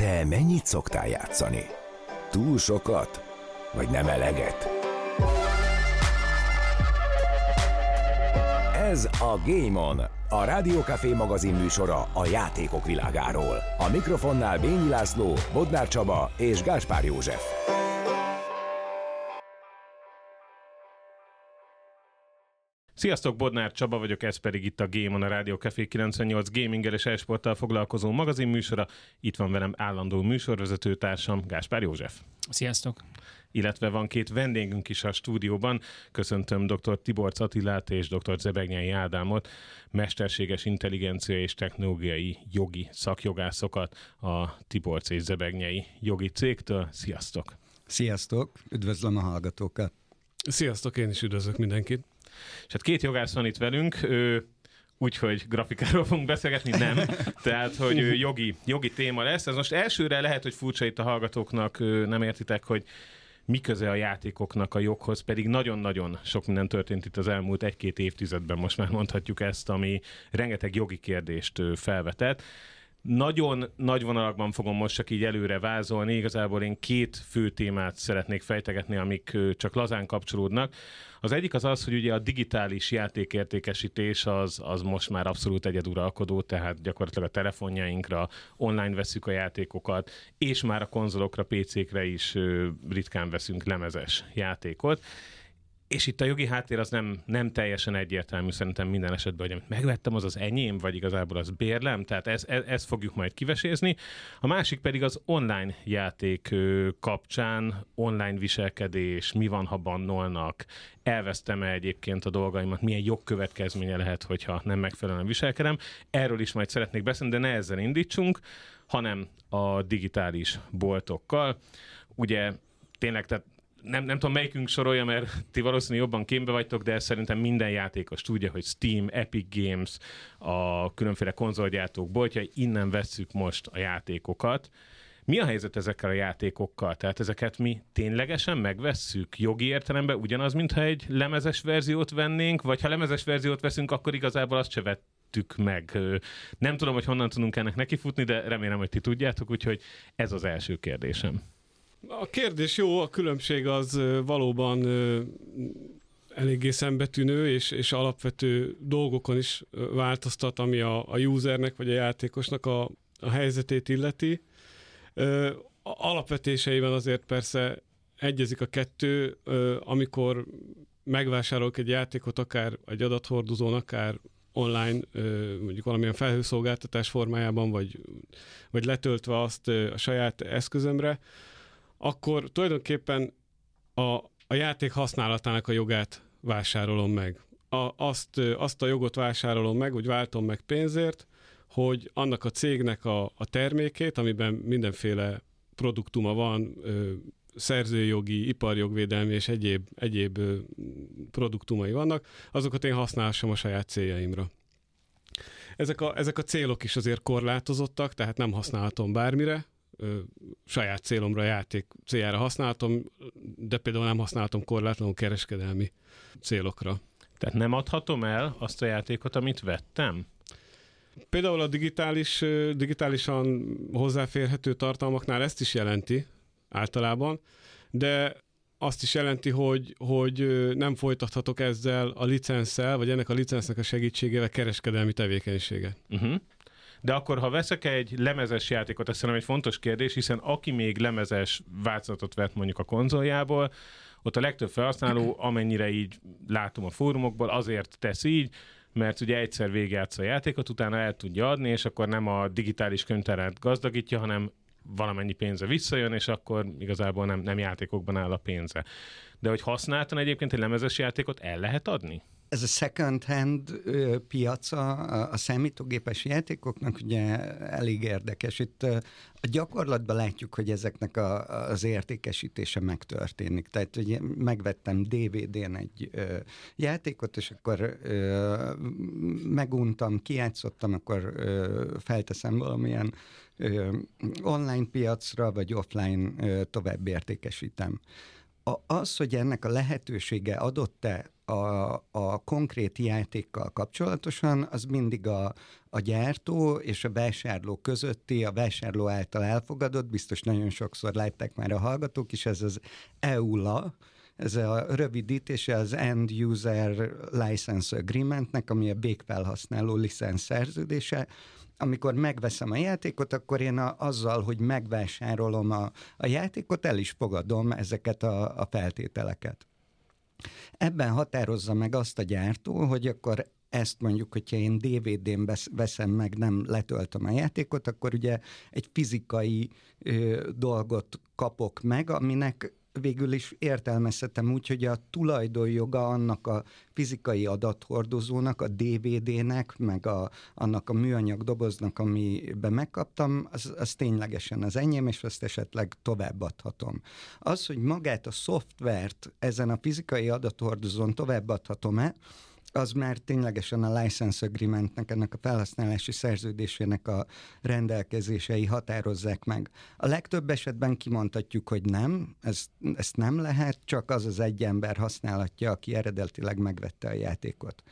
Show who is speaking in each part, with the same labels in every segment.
Speaker 1: Te mennyit szoktál játszani? Túl sokat? Vagy nem eleget? Ez a Game On, a Rádiókafé magazin műsora a játékok világáról. A mikrofonnál Bényi László, Bodnár Csaba és Gáspár József.
Speaker 2: Sziasztok, Bodnár Csaba vagyok, ez pedig itt a Game on a Rádió Café 98 gaminggel és esporttal foglalkozó magazin műsora. Itt van velem állandó műsorvezető társam, Gáspár József.
Speaker 3: Sziasztok!
Speaker 2: Illetve van két vendégünk is a stúdióban. Köszöntöm dr. Tibor Attilát és dr. Zebegnyei Ádámot, mesterséges intelligencia és technológiai jogi szakjogászokat a Tibor és Zebegnyei jogi cégtől. Sziasztok!
Speaker 4: Sziasztok! Üdvözlöm a hallgatókat!
Speaker 5: Sziasztok, én is üdvözlök mindenkit!
Speaker 2: És hát két jogász van itt velünk, ő úgyhogy grafikáról fogunk beszélgetni, nem. Tehát, hogy jogi, jogi téma lesz. Ez most elsőre lehet, hogy furcsa itt a hallgatóknak, nem értitek, hogy mi köze a játékoknak a joghoz, pedig nagyon-nagyon sok minden történt itt az elmúlt egy-két évtizedben, most már mondhatjuk ezt, ami rengeteg jogi kérdést felvetett. Nagyon nagy vonalakban fogom most csak így előre vázolni. Igazából én két fő témát szeretnék fejtegetni, amik csak lazán kapcsolódnak. Az egyik az az, hogy ugye a digitális játékértékesítés az, az most már abszolút egyeduralkodó, tehát gyakorlatilag a telefonjainkra online veszük a játékokat, és már a konzolokra, PC-kre is ritkán veszünk lemezes játékot. És itt a jogi háttér az nem, nem teljesen egyértelmű szerintem minden esetben, hogy amit megvettem, az az enyém, vagy igazából az bérlem, tehát ez, ez, ezt fogjuk majd kivesézni. A másik pedig az online játék kapcsán, online viselkedés, mi van, ha bannolnak, elvesztem-e egyébként a dolgaimat, milyen jogkövetkezménye lehet, hogyha nem megfelelően viselkedem. Erről is majd szeretnék beszélni, de ne ezzel indítsunk, hanem a digitális boltokkal. Ugye tényleg, tehát nem, nem tudom melyikünk sorolja, mert ti valószínűleg jobban kémbe vagytok, de szerintem minden játékos tudja, hogy Steam, Epic Games, a különféle konzolgyártók boltjai, innen vesszük most a játékokat. Mi a helyzet ezekkel a játékokkal? Tehát ezeket mi ténylegesen megvesszük jogi értelemben ugyanaz, mintha egy lemezes verziót vennénk, vagy ha lemezes verziót veszünk, akkor igazából azt se vettük meg. Nem tudom, hogy honnan tudunk ennek nekifutni, de remélem, hogy ti tudjátok, úgyhogy ez az első kérdésem.
Speaker 5: A kérdés jó, a különbség az valóban eléggé szembetűnő, és, és alapvető dolgokon is változtat, ami a, a usernek vagy a játékosnak a, a helyzetét illeti. Alapvetéseiben azért persze egyezik a kettő, amikor megvásárolok egy játékot, akár egy adathordozón, akár online, mondjuk valamilyen felhőszolgáltatás formájában, vagy, vagy letöltve azt a saját eszközömre, akkor tulajdonképpen a, a játék használatának a jogát vásárolom meg. A, azt, azt a jogot vásárolom meg, hogy váltom meg pénzért, hogy annak a cégnek a, a termékét, amiben mindenféle produktuma van, ö, szerzőjogi, iparjogvédelmi és egyéb, egyéb ö, produktumai vannak, azokat én használhassam a saját céljaimra. Ezek a, ezek a célok is azért korlátozottak, tehát nem használhatom bármire, ö, saját célomra, játék céljára használtam, de például nem használtam korlátlanul kereskedelmi célokra.
Speaker 2: Tehát nem adhatom el azt a játékot, amit vettem?
Speaker 5: Például a digitális, digitálisan hozzáférhető tartalmaknál ezt is jelenti általában, de azt is jelenti, hogy, hogy nem folytathatok ezzel a licenszel, vagy ennek a licensznek a segítségével kereskedelmi tevékenységet. Uh-huh.
Speaker 2: De akkor, ha veszek egy lemezes játékot, ez szerintem egy fontos kérdés, hiszen aki még lemezes változatot vett mondjuk a konzoljából, ott a legtöbb felhasználó, amennyire így látom a fórumokból, azért tesz így, mert ugye egyszer végigjátsz a játékot, utána el tudja adni, és akkor nem a digitális könyvtárát gazdagítja, hanem valamennyi pénze visszajön, és akkor igazából nem, nem játékokban áll a pénze. De hogy használtan egyébként egy lemezes játékot el lehet adni?
Speaker 4: Ez a second hand piaca a számítógépes játékoknak ugye elég érdekes. Itt a gyakorlatban látjuk, hogy ezeknek a, az értékesítése megtörténik. Tehát ugye megvettem DVD-n egy ö, játékot, és akkor ö, meguntam, kijátszottam, akkor ö, felteszem valamilyen ö, online piacra, vagy offline ö, tovább értékesítem az, hogy ennek a lehetősége adott-e a, a konkrét játékkal kapcsolatosan, az mindig a, a gyártó és a vásárló közötti, a vásárló által elfogadott, biztos nagyon sokszor látták már a hallgatók is, ez az EULA, ez a rövidítése az End User License Agreementnek, ami a végfelhasználó licensz szerződése, amikor megveszem a játékot, akkor én a, azzal, hogy megvásárolom a, a játékot, el is fogadom ezeket a, a feltételeket. Ebben határozza meg azt a gyártó, hogy akkor ezt mondjuk, hogyha én DVD-n veszem meg, nem letöltöm a játékot, akkor ugye egy fizikai ö, dolgot kapok meg, aminek végül is értelmezhetem úgy, hogy a tulajdonjoga annak a fizikai adathordozónak, a DVD-nek, meg a, annak a műanyag doboznak, amiben megkaptam, az, az ténylegesen az enyém, és azt esetleg továbbadhatom. Az, hogy magát a szoftvert ezen a fizikai adathordozón továbbadhatom-e, az már ténylegesen a license agreementnek, ennek a felhasználási szerződésének a rendelkezései határozzák meg. A legtöbb esetben kimondhatjuk, hogy nem, ezt, ezt nem lehet, csak az az egy ember használhatja, aki eredetileg megvette a játékot.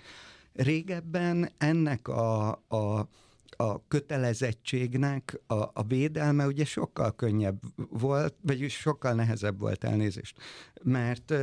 Speaker 4: Régebben ennek a, a a kötelezettségnek a, a védelme ugye sokkal könnyebb volt, vagy sokkal nehezebb volt elnézést, mert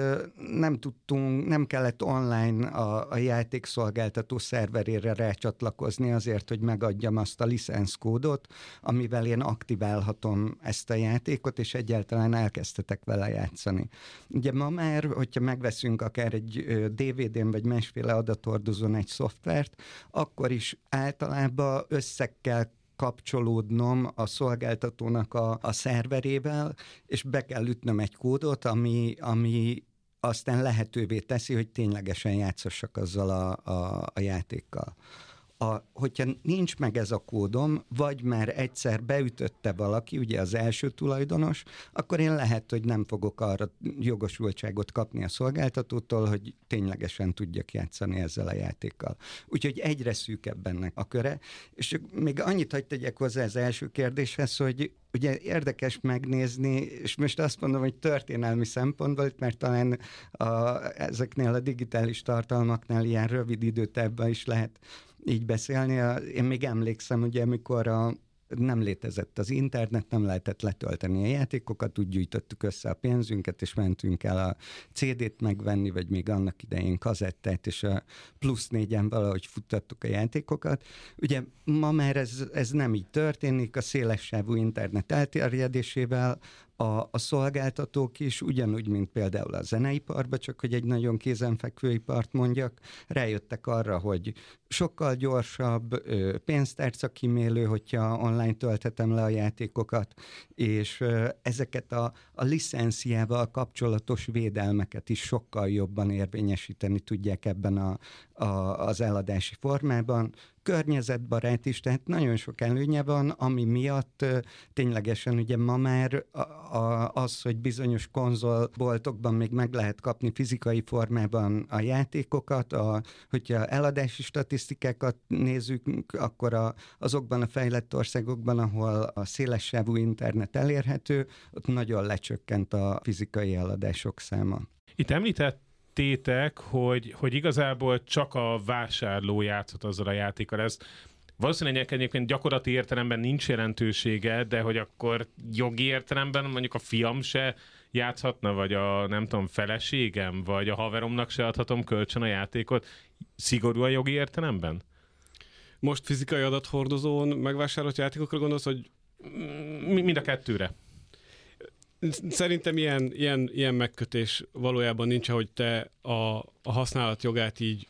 Speaker 4: nem tudtunk, nem kellett online a, a játékszolgáltató szerverére rácsatlakozni azért, hogy megadjam azt a licenszkódot, amivel én aktiválhatom ezt a játékot, és egyáltalán elkezdhetek vele játszani. Ugye ma már, hogyha megveszünk akár egy DVD-n vagy másféle adathordozón egy szoftvert, akkor is általában össze kell kapcsolódnom a szolgáltatónak a, a szerverével, és be kell ütnöm egy kódot, ami, ami aztán lehetővé teszi, hogy ténylegesen játszassak azzal a, a, a játékkal a, hogyha nincs meg ez a kódom, vagy már egyszer beütötte valaki, ugye az első tulajdonos, akkor én lehet, hogy nem fogok arra jogosultságot kapni a szolgáltatótól, hogy ténylegesen tudjak játszani ezzel a játékkal. Úgyhogy egyre szűkebb ennek a köre. És még annyit hagyd tegyek hozzá az első kérdéshez, hogy ugye érdekes megnézni, és most azt mondom, hogy történelmi szempontból, mert talán a, ezeknél a digitális tartalmaknál ilyen rövid időtávban is lehet így beszélni. Én még emlékszem, ugye, amikor a, nem létezett az internet, nem lehetett letölteni a játékokat, úgy gyűjtöttük össze a pénzünket, és mentünk el a CD-t megvenni, vagy még annak idején kazettát, és a plusz négyen valahogy futtattuk a játékokat. Ugye ma már ez, ez nem így történik, a szélessávú internet elterjedésével a, a szolgáltatók is, ugyanúgy, mint például a zeneiparban, csak hogy egy nagyon kézenfekvő ipart mondjak, rájöttek arra, hogy sokkal gyorsabb, pénztárca kimélő, hogyha online tölthetem le a játékokat, és ezeket a, a licenciával kapcsolatos védelmeket is sokkal jobban érvényesíteni tudják ebben a, a, az eladási formában, környezetbarát is, tehát nagyon sok előnye van, ami miatt ténylegesen ugye ma már az, hogy bizonyos konzolboltokban még meg lehet kapni fizikai formában a játékokat, a, hogyha eladási statisztikákat nézzük, akkor a, azokban a fejlett országokban, ahol a szélessávú internet elérhető, ott nagyon lecsökkent a fizikai eladások száma.
Speaker 2: Itt említett tétek, hogy, hogy igazából csak a vásárló játszott azzal a játékkal. Ez valószínűleg egyébként gyakorlati értelemben nincs jelentősége, de hogy akkor jogi értelemben mondjuk a fiam se játszhatna, vagy a nem tudom, feleségem, vagy a haveromnak se adhatom kölcsön a játékot, szigorú a jogi értelemben?
Speaker 5: Most fizikai adathordozón megvásárolt játékokra gondolsz, hogy...
Speaker 2: Mind a kettőre.
Speaker 5: Szerintem ilyen, ilyen, ilyen megkötés valójában nincs, hogy te a, a használat jogát így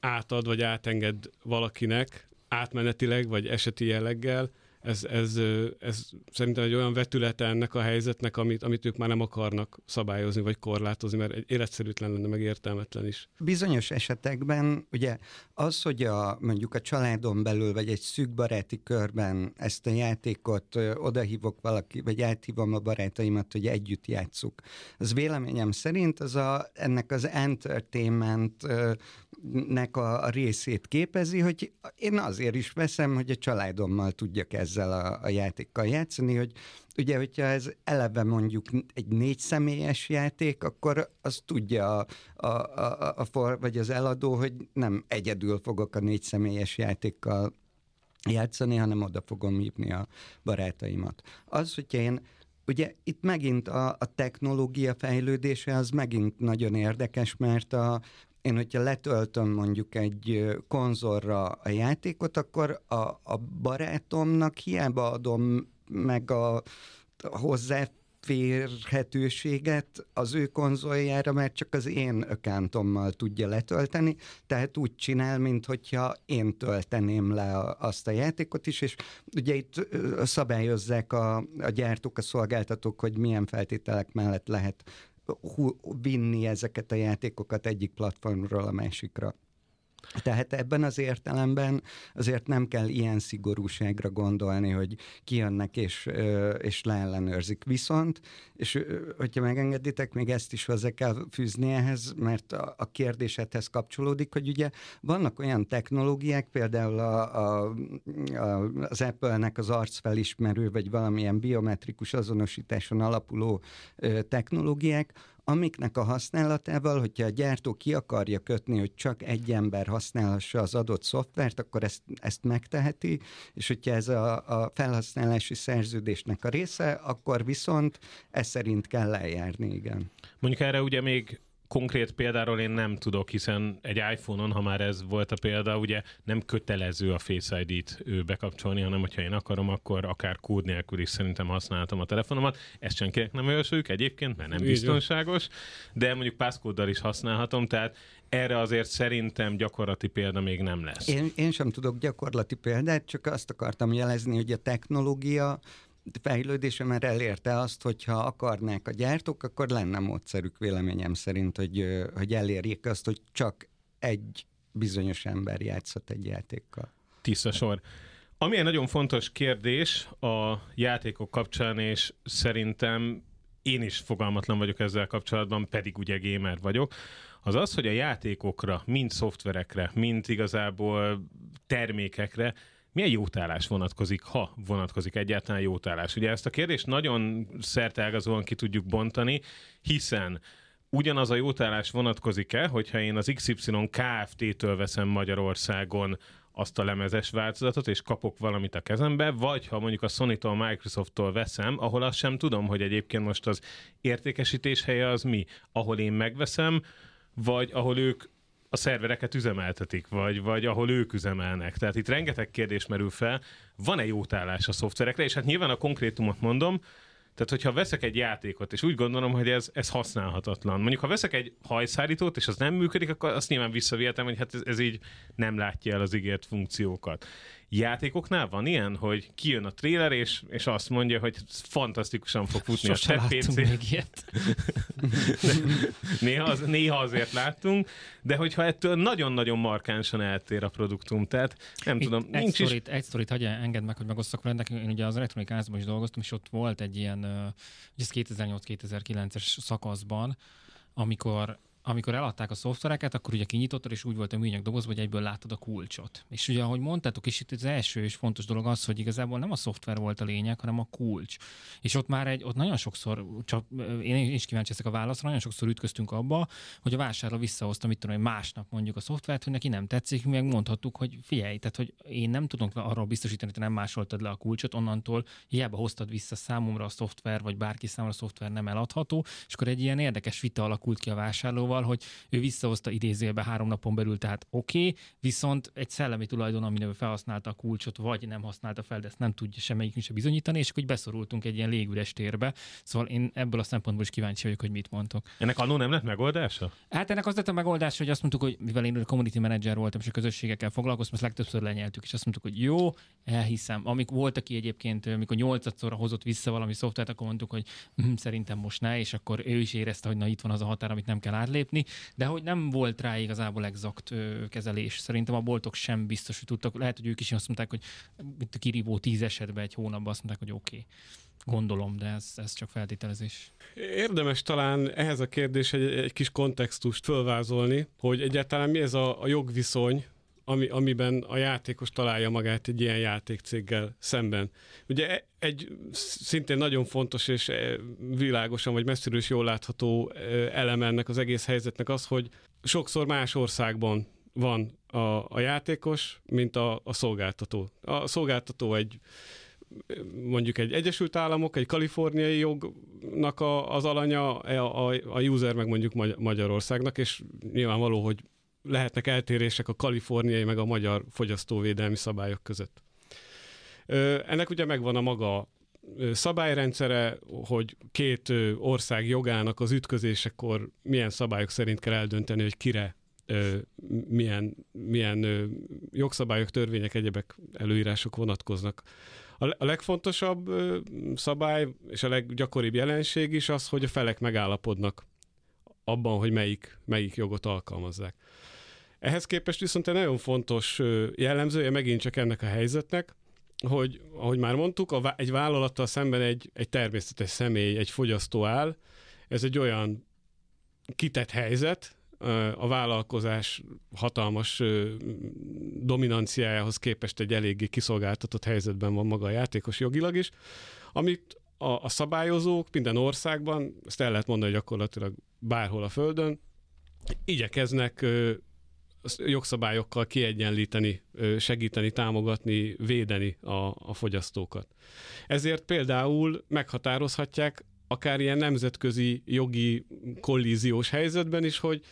Speaker 5: átad, vagy átenged valakinek átmenetileg, vagy eseti jelleggel, ez, ez, ez szerintem egy olyan vetülete ennek a helyzetnek, amit, amit ők már nem akarnak szabályozni vagy korlátozni, mert életszerűtlen lenne, meg értelmetlen is.
Speaker 4: Bizonyos esetekben ugye az, hogy a, mondjuk a családon belül, vagy egy szűk baráti körben ezt a játékot odahívok valaki, vagy áthívom a barátaimat, hogy együtt játsszuk. Az véleményem szerint az a, ennek az entertainment nek a, a részét képezi, hogy én azért is veszem, hogy a családommal tudjak ezzel ezzel a, a játékkal játszani, hogy ugye, hogyha ez eleve mondjuk egy négy személyes játék, akkor az tudja a, a, a, a for, vagy az eladó, hogy nem egyedül fogok a négy személyes játékkal játszani, hanem oda fogom hívni a barátaimat. Az, hogyha én Ugye itt megint a, a technológia fejlődése az megint nagyon érdekes, mert a, én, hogyha letöltöm mondjuk egy konzolra a játékot, akkor a, a barátomnak hiába adom meg a, a hozzá férhetőséget az ő konzoljára, mert csak az én ökántommal tudja letölteni, tehát úgy csinál, mint hogyha én tölteném le azt a játékot is, és ugye itt szabályozzák a, a gyártók, a szolgáltatók, hogy milyen feltételek mellett lehet vinni ezeket a játékokat egyik platformról a másikra. Tehát ebben az értelemben azért nem kell ilyen szigorúságra gondolni, hogy kijönnek és, és leellenőrzik. Viszont, és hogyha megengeditek, még ezt is hozzá kell fűzni ehhez, mert a kérdésedhez kapcsolódik, hogy ugye vannak olyan technológiák, például a, a, a, az Apple-nek az arcfelismerő, vagy valamilyen biometrikus azonosításon alapuló technológiák, amiknek a használatával, hogyha a gyártó ki akarja kötni, hogy csak egy ember használhassa az adott szoftvert, akkor ezt, ezt megteheti, és hogyha ez a, a felhasználási szerződésnek a része, akkor viszont ez szerint kell eljárni, igen.
Speaker 2: Mondjuk erre ugye még konkrét példáról én nem tudok, hiszen egy iPhone-on, ha már ez volt a példa, ugye nem kötelező a Face ID-t bekapcsolni, hanem hogyha én akarom, akkor akár kód nélkül is szerintem használhatom a telefonomat. Ezt senkinek nem javasoljuk egyébként, mert nem biztonságos, de mondjuk pászkóddal is használhatom, tehát erre azért szerintem gyakorlati példa még nem lesz.
Speaker 4: Én, én sem tudok gyakorlati példát, csak azt akartam jelezni, hogy a technológia fejlődése már elérte azt, hogyha akarnák a gyártók, akkor lenne módszerük véleményem szerint, hogy, hogy elérjék azt, hogy csak egy bizonyos ember játszhat egy játékkal.
Speaker 2: Tiszta sor. Ami egy nagyon fontos kérdés a játékok kapcsán, és szerintem én is fogalmatlan vagyok ezzel kapcsolatban, pedig ugye gamer vagyok, az az, hogy a játékokra, mind szoftverekre, mind igazából termékekre milyen jótállás vonatkozik, ha vonatkozik egyáltalán jótállás? Ugye ezt a kérdést nagyon szerteágazóan ki tudjuk bontani, hiszen ugyanaz a jótállás vonatkozik-e, hogyha én az XY Kft-től veszem Magyarországon azt a lemezes változatot, és kapok valamit a kezembe, vagy ha mondjuk a Sony-tól, Microsoft-tól veszem, ahol azt sem tudom, hogy egyébként most az értékesítés helye az mi, ahol én megveszem, vagy ahol ők a szervereket üzemeltetik, vagy, vagy ahol ők üzemelnek. Tehát itt rengeteg kérdés merül fel, van-e jótállás a szoftverekre, és hát nyilván a konkrétumot mondom, tehát, hogyha veszek egy játékot, és úgy gondolom, hogy ez, ez használhatatlan. Mondjuk, ha veszek egy hajszárítót, és az nem működik, akkor azt nyilván visszavihetem, hogy hát ez, ez így nem látja el az ígért funkciókat játékoknál van ilyen, hogy kijön a trailer, és, és azt mondja, hogy fantasztikusan fog futni
Speaker 3: Sose
Speaker 2: a PC.
Speaker 3: még ilyet.
Speaker 2: néha, az, néha azért láttunk, de hogyha ettől nagyon-nagyon markánsan eltér a produktum, tehát nem
Speaker 3: Itt
Speaker 2: tudom,
Speaker 3: egy
Speaker 2: nincs
Speaker 3: sztorit, is... Egy sztorit hagyj engedd meg, hogy megosztak veled. Én ugye az elektronikázban is dolgoztam, és ott volt egy ilyen, ez 2008-2009-es szakaszban, amikor amikor eladták a szoftvereket, akkor ugye kinyitottad, és úgy volt a műanyag doboz, hogy egyből láttad a kulcsot. És ugye, ahogy mondtátok, és itt az első és fontos dolog az, hogy igazából nem a szoftver volt a lényeg, hanem a kulcs. És ott már egy, ott nagyon sokszor, csak én is kíváncsi ezek a válaszra, nagyon sokszor ütköztünk abba, hogy a vásárló visszahozta, mit tudom, hogy másnap mondjuk a szoftvert, hogy neki nem tetszik, mi meg mondhattuk, hogy figyelj, tehát hogy én nem tudok arról biztosítani, hogy nem másoltad le a kulcsot, onnantól hiába hoztad vissza számomra a szoftver, vagy bárki számára a szoftver nem eladható, és akkor egy ilyen érdekes vita alakult ki a vásárlóval, szóval, hogy ő visszahozta idézőjelbe három napon belül, tehát oké, okay, viszont egy szellemi tulajdon, amivel felhasználta a kulcsot, vagy nem használta fel, de ezt nem tudja semmelyikünk se bizonyítani, és akkor beszorultunk egy ilyen légüres térbe. Szóval én ebből a szempontból is kíváncsi vagyok, hogy mit mondtok.
Speaker 2: Ennek annó nem lett megoldása?
Speaker 3: Hát ennek az lett a megoldás, hogy azt mondtuk, hogy mivel én a community manager voltam, és a közösségekkel foglalkoztam, azt legtöbbször lenyeltük, és azt mondtuk, hogy jó, elhiszem. Amik volt, aki egyébként, amikor nyolcadszorra hozott vissza valami szoftvert, akkor mondtuk, hogy hm, szerintem most ne, és akkor ő is érezte, hogy na itt van az a határ, amit nem kell átlépni lépni, de hogy nem volt rá igazából exakt ö, kezelés. Szerintem a boltok sem biztos, hogy tudtak. Lehet, hogy ők is azt mondták, hogy itt a kirívó tíz esetben egy hónapban azt mondták, hogy oké. Okay gondolom, de ez, ez csak feltételezés.
Speaker 5: Érdemes talán ehhez a kérdés egy, egy kis kontextust fölvázolni, hogy egyáltalán mi ez a, a jogviszony ami, amiben a játékos találja magát egy ilyen játékcéggel szemben. Ugye e, egy szintén nagyon fontos és e, világosan vagy messziről is jól látható e, eleme ennek az egész helyzetnek az, hogy sokszor más országban van a, a játékos, mint a, a szolgáltató. A szolgáltató egy mondjuk egy Egyesült Államok, egy kaliforniai jognak a, az alanya, a, a, a user meg mondjuk Magyarországnak, és nyilvánvaló, hogy lehetnek eltérések a kaliforniai meg a magyar fogyasztóvédelmi szabályok között. Ennek ugye megvan a maga szabályrendszere, hogy két ország jogának az ütközésekor milyen szabályok szerint kell eldönteni, hogy kire milyen, milyen jogszabályok, törvények, egyebek előírások vonatkoznak. A legfontosabb szabály és a leggyakoribb jelenség is az, hogy a felek megállapodnak abban, hogy melyik, melyik jogot alkalmazzák. Ehhez képest viszont egy nagyon fontos jellemzője megint csak ennek a helyzetnek, hogy, ahogy már mondtuk, a, egy vállalattal szemben egy, egy természetes személy, egy fogyasztó áll. Ez egy olyan kitett helyzet, a vállalkozás hatalmas dominanciájához képest egy eléggé kiszolgáltatott helyzetben van maga a játékos jogilag is, amit a, a szabályozók minden országban, ezt el lehet mondani gyakorlatilag bárhol a Földön, igyekeznek jogszabályokkal kiegyenlíteni, segíteni, támogatni, védeni a, a fogyasztókat. Ezért például meghatározhatják akár ilyen nemzetközi jogi kollíziós helyzetben is, hogy,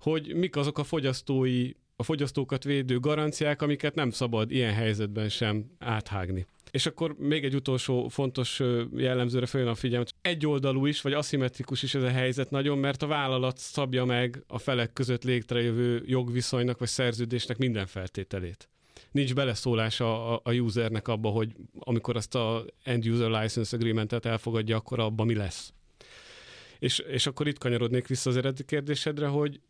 Speaker 5: hogy mik azok a fogyasztói, a fogyasztókat védő garanciák, amiket nem szabad ilyen helyzetben sem áthágni. És akkor még egy utolsó fontos jellemzőre följön a figyelmet. Egyoldalú is, vagy aszimmetrikus is ez a helyzet nagyon, mert a vállalat szabja meg a felek között létrejövő jogviszonynak vagy szerződésnek minden feltételét. Nincs beleszólása a, a usernek abba, hogy amikor azt a End User License Agreement-et elfogadja, akkor abba mi lesz. És, és akkor itt kanyarodnék vissza az eredeti kérdésedre, hogy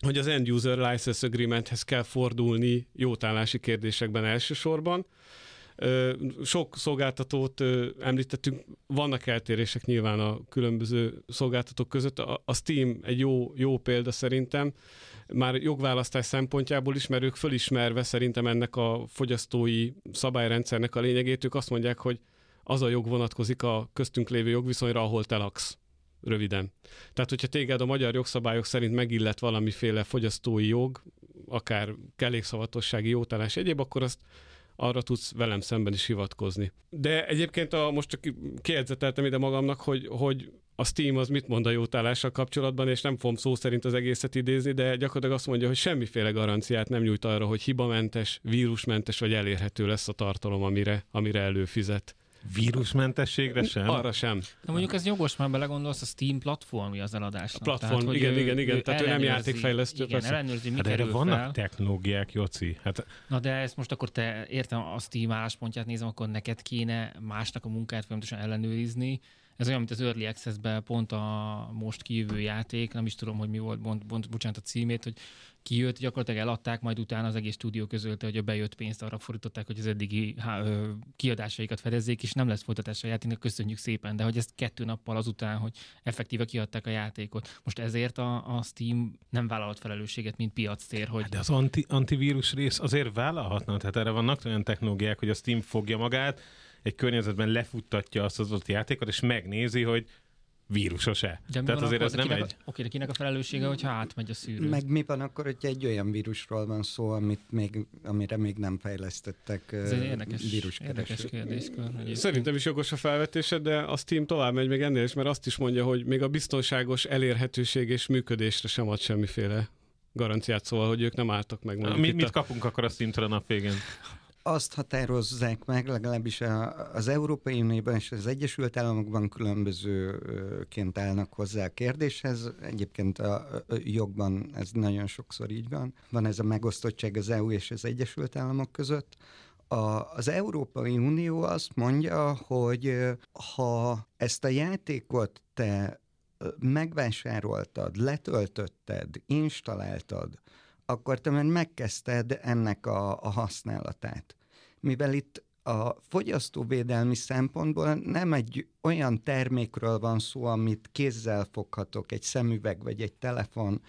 Speaker 5: hogy az End User License Agreementhez kell fordulni jótállási kérdésekben elsősorban, sok szolgáltatót említettünk, vannak eltérések nyilván a különböző szolgáltatók között. A Steam egy jó, jó példa szerintem, már jogválasztás szempontjából is, mert ők fölismerve szerintem ennek a fogyasztói szabályrendszernek a lényegét, ők azt mondják, hogy az a jog vonatkozik a köztünk lévő jogviszonyra, ahol te laksz. Röviden. Tehát, hogyha téged a magyar jogszabályok szerint megillet valamiféle fogyasztói jog, akár kellékszavatossági jótállás egyéb, akkor azt arra tudsz velem szemben is hivatkozni. De egyébként a, most csak kiedzeteltem ide magamnak, hogy, hogy a Steam az mit mond a jótállással kapcsolatban, és nem fogom szó szerint az egészet idézni, de gyakorlatilag azt mondja, hogy semmiféle garanciát nem nyújt arra, hogy hibamentes, vírusmentes vagy elérhető lesz a tartalom, amire, amire előfizet.
Speaker 2: Vírusmentességre sem?
Speaker 5: Arra sem.
Speaker 3: De mondjuk ez jogos, már belegondolsz, a Steam platformja az eladásnak.
Speaker 5: A platform, tehát, igen, ő, igen, igen, ő tehát ő nem játékfejlesztő.
Speaker 3: Igen, persze. ellenőrzi, mi
Speaker 2: hát
Speaker 3: erre
Speaker 2: vannak
Speaker 3: fel.
Speaker 2: technológiák, Joci. Hát...
Speaker 3: Na de ezt most akkor te értem a Steam álláspontját nézem, akkor neked kéne másnak a munkáját folyamatosan ellenőrizni, ez olyan, mint az Early Access-ben pont a most kijövő játék, nem is tudom, hogy mi volt, bont, bont, bocsánat a címét, hogy kijött, gyakorlatilag eladták, majd utána az egész stúdió közölte, hogy a bejött pénzt arra fordították, hogy az eddigi há, ö, kiadásaikat fedezzék, és nem lesz folytatása a játéknak, köszönjük szépen, de hogy ezt kettő nappal azután, hogy effektíve kiadták a játékot. Most ezért a, a Steam nem vállalt felelősséget, mint piactér, hogy...
Speaker 2: Hát de az anti, antivírus rész azért vállalhatna, tehát erre vannak olyan technológiák, hogy a Steam fogja magát, egy környezetben lefuttatja azt az adott játékot, és megnézi, hogy vírusos-e. De Tehát azért ez nem egy...
Speaker 3: Oké, de kinek a felelőssége, hogyha átmegy a szűrő?
Speaker 4: Meg mi van akkor, hogy egy olyan vírusról van szó, amit még, amire még nem fejlesztettek
Speaker 3: Ez egy érdekes, érdekes kérdés.
Speaker 5: Szerintem is jogos a felvetése, de a Steam tovább megy még ennél is, mert azt is mondja, hogy még a biztonságos elérhetőség és működésre sem ad semmiféle garanciát, szóval, hogy ők nem álltak meg.
Speaker 2: Mi, mit a... kapunk akkor a Steam-től a nap végén?
Speaker 4: Azt határozzák meg, legalábbis az Európai Unióban és az Egyesült Államokban különbözőként állnak hozzá a kérdéshez. Egyébként a jogban ez nagyon sokszor így van. Van ez a megosztottság az EU és az Egyesült Államok között. A, az Európai Unió azt mondja, hogy ha ezt a játékot te megvásároltad, letöltötted, installáltad, akkor te már megkezdted ennek a, a használatát. Mivel itt a fogyasztóvédelmi szempontból nem egy olyan termékről van szó, amit kézzel foghatok, egy szemüveg vagy egy telefon,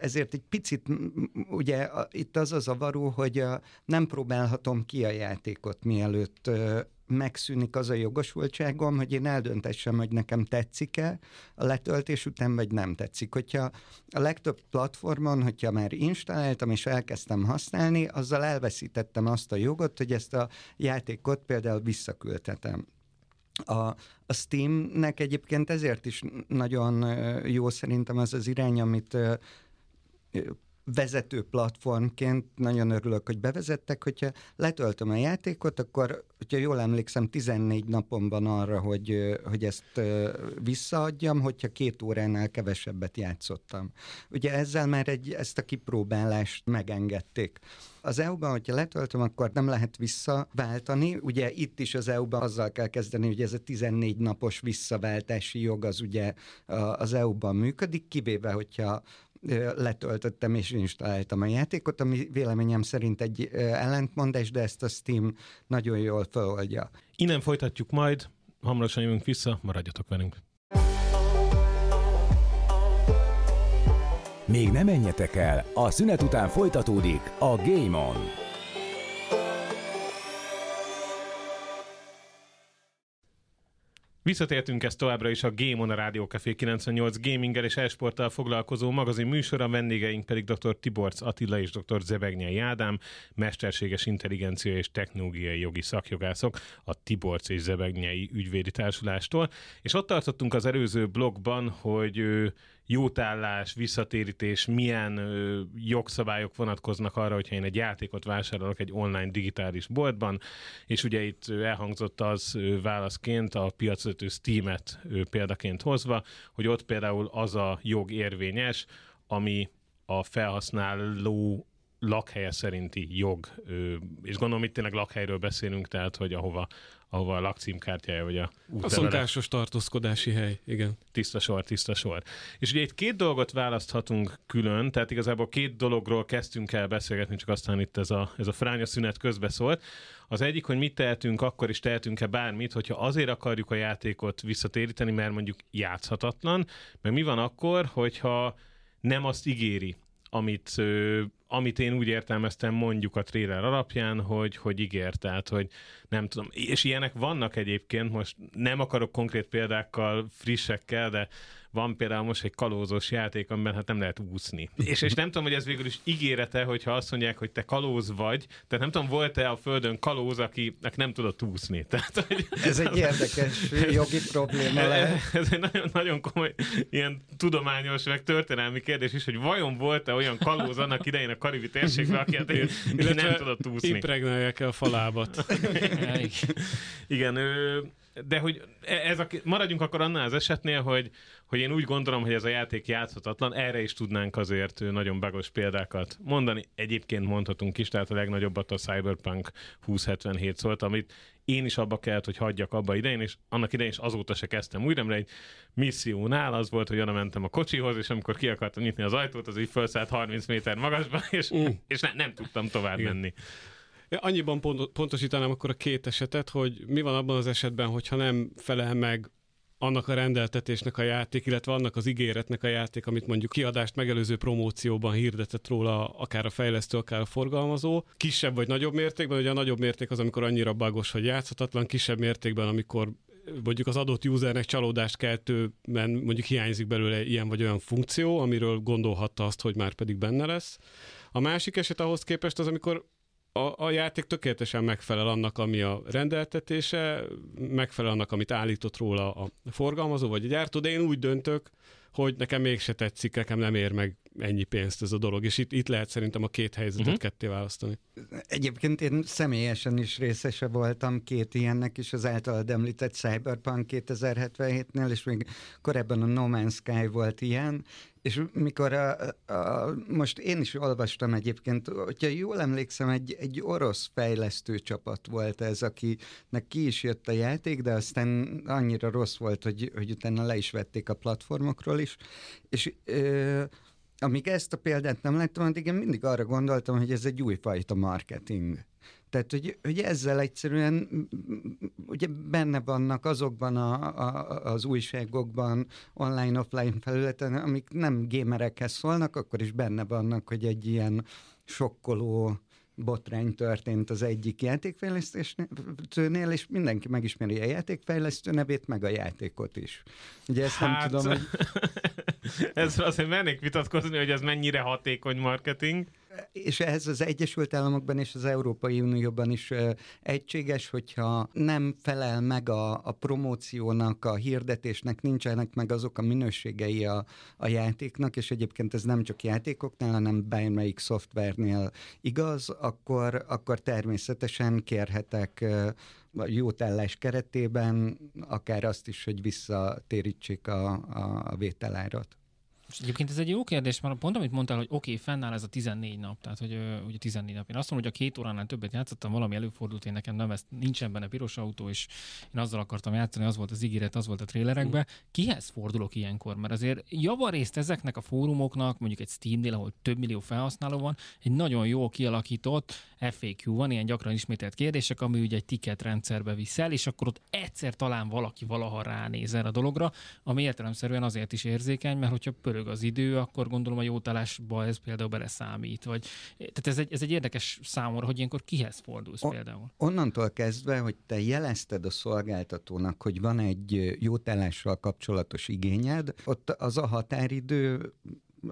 Speaker 4: Ezért egy picit, ugye itt az a zavaró, hogy nem próbálhatom ki a játékot, mielőtt megszűnik az a jogosultságom, hogy én eldöntessem, hogy nekem tetszik-e a letöltés után, vagy nem tetszik. Hogyha a legtöbb platformon, hogyha már installáltam és elkezdtem használni, azzal elveszítettem azt a jogot, hogy ezt a játékot például visszaküldhetem. A, a Steamnek egyébként ezért is nagyon jó szerintem az az irány, amit vezető platformként nagyon örülök, hogy bevezettek, hogyha letöltöm a játékot, akkor, hogyha jól emlékszem, 14 napon van arra, hogy, hogy ezt visszaadjam, hogyha két óránál kevesebbet játszottam. Ugye ezzel már egy, ezt a kipróbálást megengedték. Az EU-ban, hogyha letöltöm, akkor nem lehet visszaváltani. Ugye itt is az EU-ban azzal kell kezdeni, hogy ez a 14 napos visszaváltási jog az ugye az EU-ban működik, kivéve, hogyha letöltöttem és installáltam a játékot, ami véleményem szerint egy ellentmondás, de ezt a Steam nagyon jól feloldja.
Speaker 2: Innen folytatjuk majd, hamarosan jövünk vissza, maradjatok velünk.
Speaker 1: Még nem menjetek el, a szünet után folytatódik a Game On.
Speaker 2: Visszatértünk ezt továbbra is a Game on a Rádió Café 98 gaminggel és esporttal foglalkozó magazin műsora, vendégeink pedig dr. Tiborc Attila és dr. Zebegnyei Ádám, mesterséges intelligencia és technológiai jogi szakjogászok a Tiborc és Zebegnyei ügyvédi társulástól. És ott tartottunk az előző blogban, hogy jótállás, visszatérítés, milyen jogszabályok vonatkoznak arra, hogyha én egy játékot vásárolok egy online digitális boltban, és ugye itt elhangzott az válaszként a piacvezető Steam-et példaként hozva, hogy ott például az a jog érvényes, ami a felhasználó lakhelye szerinti jog, és gondolom itt tényleg lakhelyről beszélünk, tehát hogy ahova ahova a lakcímkártyája vagy a
Speaker 5: A szokásos tartózkodási hely, igen.
Speaker 2: Tiszta sor, tiszta sor. És ugye itt két dolgot választhatunk külön, tehát igazából két dologról kezdtünk el beszélgetni, csak aztán itt ez a, ez a fránya szünet közbeszólt. Az egyik, hogy mit tehetünk, akkor is tehetünk-e bármit, hogyha azért akarjuk a játékot visszatéríteni, mert mondjuk játszhatatlan, mert mi van akkor, hogyha nem azt ígéri, amit, amit én úgy értelmeztem mondjuk a trailer alapján, hogy, hogy ígér, tehát hogy nem tudom, és ilyenek vannak egyébként, most nem akarok konkrét példákkal, frissekkel, de van például most egy kalózos játék, amiben hát nem lehet úszni. és, és nem tudom, hogy ez végül is ígérete, hogyha azt mondják, hogy te kalóz vagy, tehát nem tudom, volt-e a földön kalóz, akinek nem tudott úszni. Tehát, hogy
Speaker 4: ez egy érdekes jogi probléma lehet.
Speaker 2: Ez egy nagyon, nagyon komoly ilyen tudományos, meg történelmi kérdés is, hogy vajon volt-e olyan kalóz annak idején a karibi térségben, aki hát nem tudott úszni.
Speaker 5: Impregnálják el a falábat.
Speaker 2: Igen, ő, de hogy e, ez a, maradjunk akkor annál az esetnél, hogy, hogy én úgy gondolom, hogy ez a játék játszhatatlan, erre is tudnánk azért nagyon bagos példákat mondani. Egyébként mondhatunk is, tehát a legnagyobbat a Cyberpunk 2077 szólt, amit én is abba kellett, hogy hagyjak abba idején, és annak idején is azóta se kezdtem újra, mert egy missziónál az volt, hogy oda mentem a kocsihoz, és amikor ki akartam nyitni az ajtót, az így felszállt 30 méter magasba, és, mm. és ne, nem tudtam tovább Igen. menni.
Speaker 5: Annyiban pont, pontosítanám akkor a két esetet, hogy mi van abban az esetben, hogyha nem felel meg annak a rendeltetésnek a játék, illetve annak az ígéretnek a játék, amit mondjuk kiadást megelőző promócióban hirdetett róla akár a fejlesztő, akár a forgalmazó. Kisebb vagy nagyobb mértékben, ugye a nagyobb mérték az, amikor annyira bagos, hogy játszhatatlan, kisebb mértékben, amikor mondjuk az adott usernek csalódást keltőben mondjuk hiányzik belőle ilyen vagy olyan funkció, amiről gondolhatta azt, hogy már pedig benne lesz. A másik eset ahhoz képest az, amikor a, a játék tökéletesen megfelel annak, ami a rendeltetése, megfelel annak, amit állított róla a forgalmazó vagy a gyártó, de én úgy döntök, hogy nekem mégse tetszik, nekem nem ér meg ennyi pénzt ez a dolog, és itt, itt lehet szerintem a két helyzetet uh-huh. ketté választani.
Speaker 4: Egyébként én személyesen is részese voltam két ilyennek is, az általad említett Cyberpunk 2077-nél, és még korábban a No Man's Sky volt ilyen, és mikor a, a, most én is olvastam egyébként, hogyha jól emlékszem, egy, egy orosz fejlesztő csapat volt ez, akinek ki is jött a játék, de aztán annyira rossz volt, hogy, hogy utána le is vették a platformokról is, és ö, amíg ezt a példát nem láttam, addig én mindig arra gondoltam, hogy ez egy újfajta marketing. Tehát, hogy, hogy ezzel egyszerűen ugye benne vannak azokban a, a, az újságokban, online-offline felületen, amik nem gémerekhez szólnak, akkor is benne vannak, hogy egy ilyen sokkoló botrány történt az egyik játékfejlesztőnél, és mindenki megismeri a játékfejlesztő nevét, meg a játékot is. Ugye ezt hát... nem tudom, hogy...
Speaker 2: ez azért mennék vitatkozni, hogy ez mennyire hatékony marketing
Speaker 4: és ehhez az Egyesült Államokban és az Európai Unióban is egységes, hogyha nem felel meg a, a promóciónak, a hirdetésnek, nincsenek meg azok a minőségei a, a játéknak, és egyébként ez nem csak játékoknál, hanem bármelyik szoftvernél igaz, akkor, akkor természetesen kérhetek jótállás keretében akár azt is, hogy visszatérítsék a, a, a vételárat.
Speaker 3: És egyébként ez egy jó kérdés, mert pont amit mondtál, hogy oké, okay, fennáll ez a 14 nap, tehát hogy ugye 14 nap. Én azt mondom, hogy a két óránál többet játszottam, valami előfordult, én nekem nem, ezt nincsen benne piros autó, és én azzal akartam játszani, az volt az ígéret, az volt a trélerekben. Mm. Kihez fordulok ilyenkor? Mert azért javarészt ezeknek a fórumoknak, mondjuk egy Steamnél, ahol több millió felhasználó van, egy nagyon jó kialakított FAQ van, ilyen gyakran ismételt kérdések, ami ugye egy ticket rendszerbe viszel, és akkor ott egyszer talán valaki valaha ránéz erre a dologra, ami értelemszerűen azért is érzékeny, mert hogyha pörög az idő, akkor gondolom a jótállásba ez például beleszámít. Vagy, tehát ez egy, ez egy érdekes számomra, hogy ilyenkor kihez fordulsz o- például.
Speaker 4: Onnantól kezdve, hogy te jelezted a szolgáltatónak, hogy van egy jótállással kapcsolatos igényed, ott az a határidő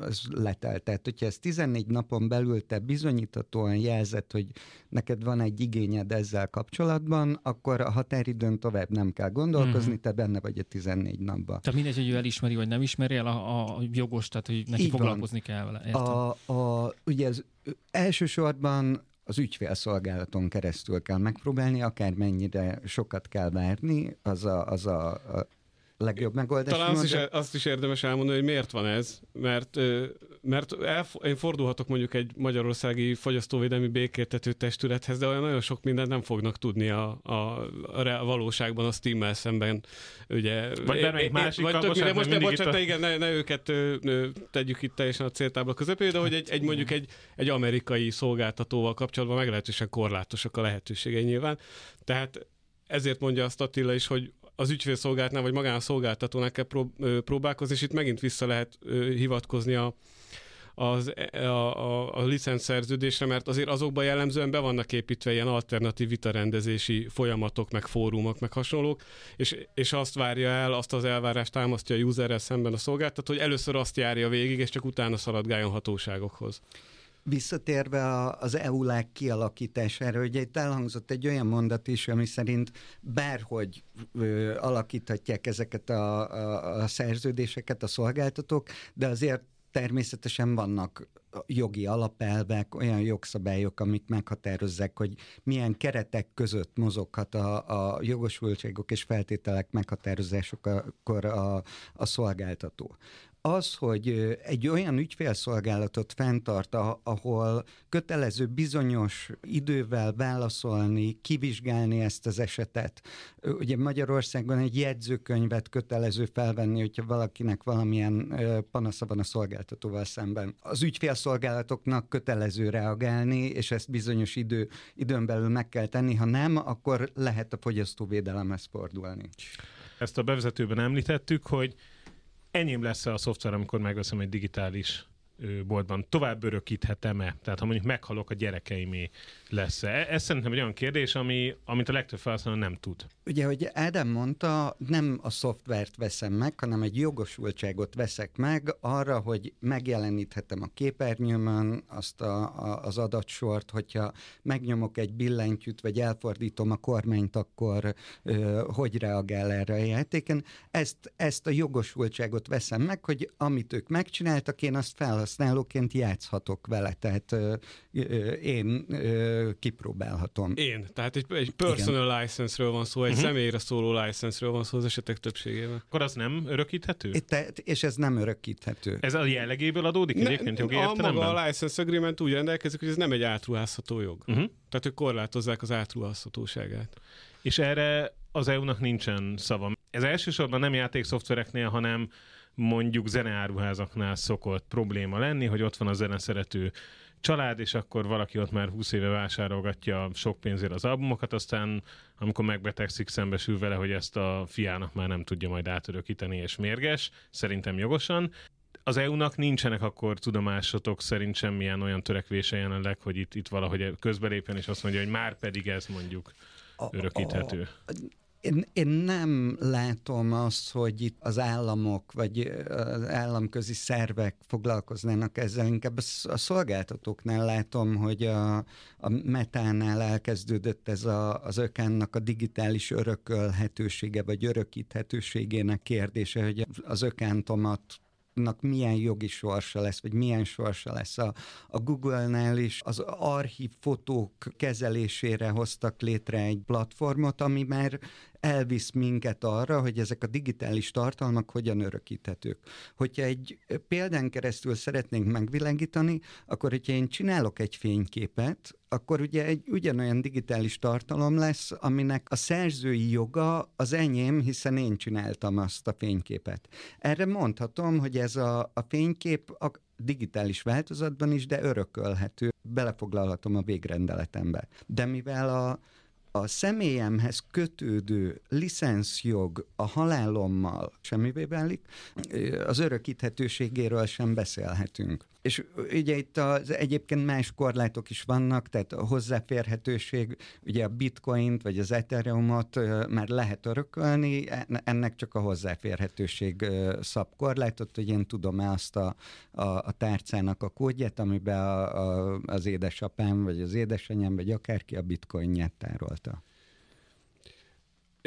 Speaker 4: az letelt. Tehát, hogyha ez 14 napon belül te bizonyítatóan jelzett, hogy neked van egy igényed ezzel kapcsolatban, akkor a határidőn tovább nem kell gondolkozni, mm-hmm. te benne vagy a 14 napban.
Speaker 3: Tehát mindegy, hogy ő elismeri, vagy nem ismeri el a, a jogos, tehát hogy neki Így foglalkozni van. kell vele. A,
Speaker 4: a, ugye ez elsősorban az ügyfélszolgálaton keresztül kell megpróbálni, akármennyire sokat kell várni, az a, az a, a legjobb megoldás.
Speaker 5: Talán azt is, azt is érdemes elmondani, hogy miért van ez, mert, mert elf, én fordulhatok mondjuk egy magyarországi fogyasztóvédelmi békértető testülethez, de olyan nagyon sok mindent nem fognak tudni a, a, a valóságban a Steam-mel szemben. Ugye,
Speaker 2: vagy bármelyik másik
Speaker 5: vagy tök, most ne, bocsánat, a... igen, ne, ne őket ö, tegyük itt teljesen a céltábla közepére, de hogy egy, egy mondjuk egy, egy amerikai szolgáltatóval kapcsolatban meglehetősen korlátosak a lehetőségei nyilván. Tehát ezért mondja azt Attila is, hogy az ügyfélszolgálatnál, vagy magán a szolgáltatónál kell próbálkozni, és itt megint vissza lehet hivatkozni a, az, a, a, a licenszerződésre, mert azért azokban jellemzően be vannak építve ilyen alternatív vitarendezési folyamatok, meg fórumok, meg hasonlók, és, és azt várja el, azt az elvárást támasztja a userrel szemben a szolgáltató, hogy először azt járja végig, és csak utána szaladgáljon hatóságokhoz.
Speaker 4: Visszatérve az EU-leg kialakítására, ugye itt elhangzott egy olyan mondat is, ami szerint bárhogy ö, alakíthatják ezeket a, a, a szerződéseket a szolgáltatók, de azért természetesen vannak jogi alapelvek, olyan jogszabályok, amik meghatározzák, hogy milyen keretek között mozoghat a, a jogosultságok és feltételek meghatározásokor a, a szolgáltató az, hogy egy olyan ügyfélszolgálatot fenntart, ahol kötelező bizonyos idővel válaszolni, kivizsgálni ezt az esetet. Ugye Magyarországon egy jegyzőkönyvet kötelező felvenni, hogyha valakinek valamilyen panasza van a szolgáltatóval szemben. Az ügyfélszolgálatoknak kötelező reagálni, és ezt bizonyos idő, időn belül meg kell tenni, ha nem, akkor lehet a fogyasztóvédelemhez fordulni.
Speaker 2: Ezt a bevezetőben említettük, hogy enyém lesz a szoftver, amikor megveszem egy digitális boltban, tovább örökíthetem-e? Tehát ha mondjuk meghalok, a gyerekeimé lesz-e? E, ez szerintem egy olyan kérdés, ami, amit a legtöbb felhasználó nem tud.
Speaker 4: Ugye, hogy Ádám mondta, nem a szoftvert veszem meg, hanem egy jogosultságot veszek meg arra, hogy megjeleníthetem a képernyőmön azt a, a, az adatsort, hogyha megnyomok egy billentyűt, vagy elfordítom a kormányt, akkor ö, hogy reagál erre a játéken. Ezt, ezt a jogosultságot veszem meg, hogy amit ők megcsináltak, én azt felhasználóként játszhatok vele, tehát ö, ö, én ö, kipróbálhatom.
Speaker 5: Én, tehát egy, egy personal Igen. license-ről van szó, egy uh-huh. személyre szóló license-ről van szó az esetek többségében.
Speaker 2: Akkor az nem örökíthető?
Speaker 4: Te, és ez nem örökíthető.
Speaker 2: Ez a jellegéből adódik ne, egyébként jogi a
Speaker 5: maga a license agreement úgy rendelkezik, hogy ez nem egy átruházható jog. Uh-huh. Tehát ők korlátozzák az átruházhatóságát.
Speaker 2: És erre az EU-nak nincsen szava. Ez elsősorban nem játékszoftvereknél, hanem mondjuk zeneáruházaknál szokott probléma lenni, hogy ott van a zeneszerető család, és akkor valaki ott már 20 éve vásárolgatja sok pénzért az albumokat, aztán amikor megbetegszik, szembesül vele, hogy ezt a fiának már nem tudja majd átörökíteni, és mérges, szerintem jogosan. Az EU-nak nincsenek akkor tudomásotok szerint semmilyen olyan törekvése jelenleg, hogy itt, itt valahogy közbelépjen, és azt mondja, hogy már pedig ez mondjuk örökíthető.
Speaker 4: A, a, én, én nem látom azt, hogy itt az államok vagy az államközi szervek foglalkoznának ezzel, inkább a szolgáltatóknál látom, hogy a, a metánál elkezdődött ez a, az ökánnak a digitális örökölhetősége vagy örökíthetőségének kérdése, hogy az ökántomat nak milyen jogi sorsa lesz, vagy milyen sorsa lesz. A, a Google-nál is az archív fotók kezelésére hoztak létre egy platformot, ami már elvisz minket arra, hogy ezek a digitális tartalmak hogyan örökíthetők. Hogyha egy példán keresztül szeretnénk megvilágítani, akkor hogyha én csinálok egy fényképet, akkor ugye egy ugyanolyan digitális tartalom lesz, aminek a szerzői joga az enyém, hiszen én csináltam azt a fényképet. Erre mondhatom, hogy ez a, a fénykép a digitális változatban is, de örökölhető, belefoglalhatom a végrendeletembe. De mivel a, a személyemhez kötődő licenszjog a halálommal semmivé válik, az örökíthetőségéről sem beszélhetünk. És ugye itt az egyébként más korlátok is vannak, tehát a hozzáférhetőség, ugye a bitcoint vagy az ethereumot már lehet örökölni, ennek csak a hozzáférhetőség szab korlátot, hogy én tudom-e azt a, a, a tárcának a kódját, amiben a, a, az édesapám, vagy az édesanyám, vagy akárki a bitcoinját tárolta.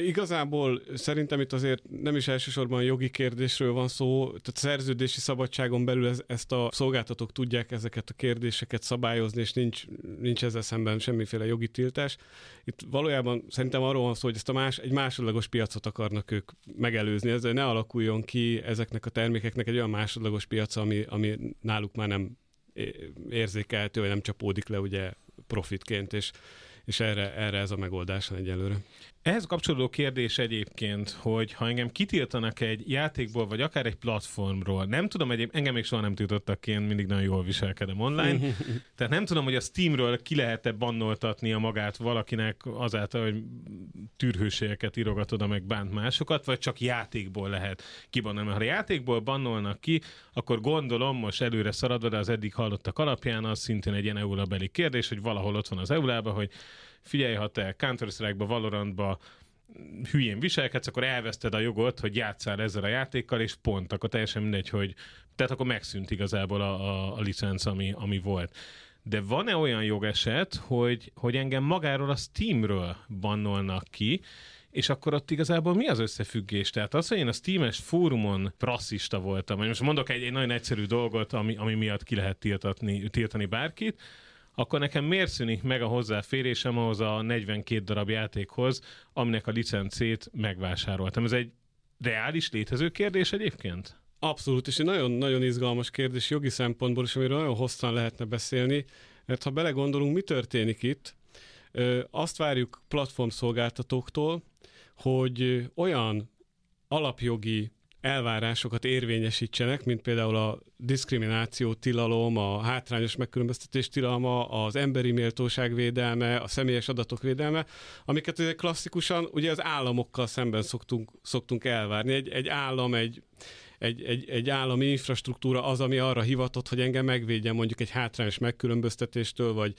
Speaker 5: Igazából szerintem itt azért nem is elsősorban jogi kérdésről van szó, tehát szerződési szabadságon belül ez, ezt a szolgáltatók tudják ezeket a kérdéseket szabályozni, és nincs, nincs ezzel szemben semmiféle jogi tiltás. Itt valójában szerintem arról van szó, hogy ezt a más, egy másodlagos piacot akarnak ők megelőzni, ezzel ne alakuljon ki ezeknek a termékeknek egy olyan másodlagos piac, ami, ami náluk már nem érzékelhető, vagy nem csapódik le ugye profitként, és, és erre, erre ez a megoldás egyelőre.
Speaker 2: Ehhez kapcsolódó kérdés egyébként, hogy ha engem kitiltanak egy játékból, vagy akár egy platformról, nem tudom, egyéb, engem még soha nem tiltottak ki, én mindig nagyon jól viselkedem online, tehát nem tudom, hogy a Steamről ki lehet-e bannoltatni a magát valakinek azáltal, hogy tűrhőségeket írogatod, meg bánt másokat, vagy csak játékból lehet kibannolni. Ha a játékból bannolnak ki, akkor gondolom, most előre szaradva, de az eddig hallottak alapján, az szintén egy ilyen EULA beli kérdés, hogy valahol ott van az EULA-ba, hogy figyelj, ha te Counter-Strike-ba, Valorantba hülyén viselkedsz, akkor elveszted a jogot, hogy játszál ezzel a játékkal, és pont, akkor teljesen mindegy, hogy tehát akkor megszűnt igazából a, a, a licenc, ami, ami volt. De van-e olyan jogeset, hogy, hogy engem magáról a Steamről bannolnak ki, és akkor ott igazából mi az összefüggés? Tehát az, hogy én a Steam-es fórumon rasszista voltam, most mondok egy, egy nagyon egyszerű dolgot, ami, ami miatt ki lehet tiltatni, tiltani bárkit, akkor nekem miért szűnik meg a hozzáférésem ahhoz a 42 darab játékhoz, aminek a licencét megvásároltam. Ez egy reális létező kérdés egyébként?
Speaker 5: Abszolút, és egy nagyon-nagyon izgalmas kérdés jogi szempontból is, amiről nagyon hosszan lehetne beszélni, mert ha belegondolunk, mi történik itt, azt várjuk platformszolgáltatóktól, hogy olyan alapjogi elvárásokat érvényesítsenek, mint például a diszkrimináció tilalom, a hátrányos megkülönböztetés tilalma, az emberi méltóság védelme, a személyes adatok védelme, amiket ugye klasszikusan ugye az államokkal szemben szoktunk, szoktunk elvárni. Egy, egy állam, egy, egy, egy, egy állami infrastruktúra az, ami arra hivatott, hogy engem megvédjen mondjuk egy hátrányos megkülönböztetéstől, vagy,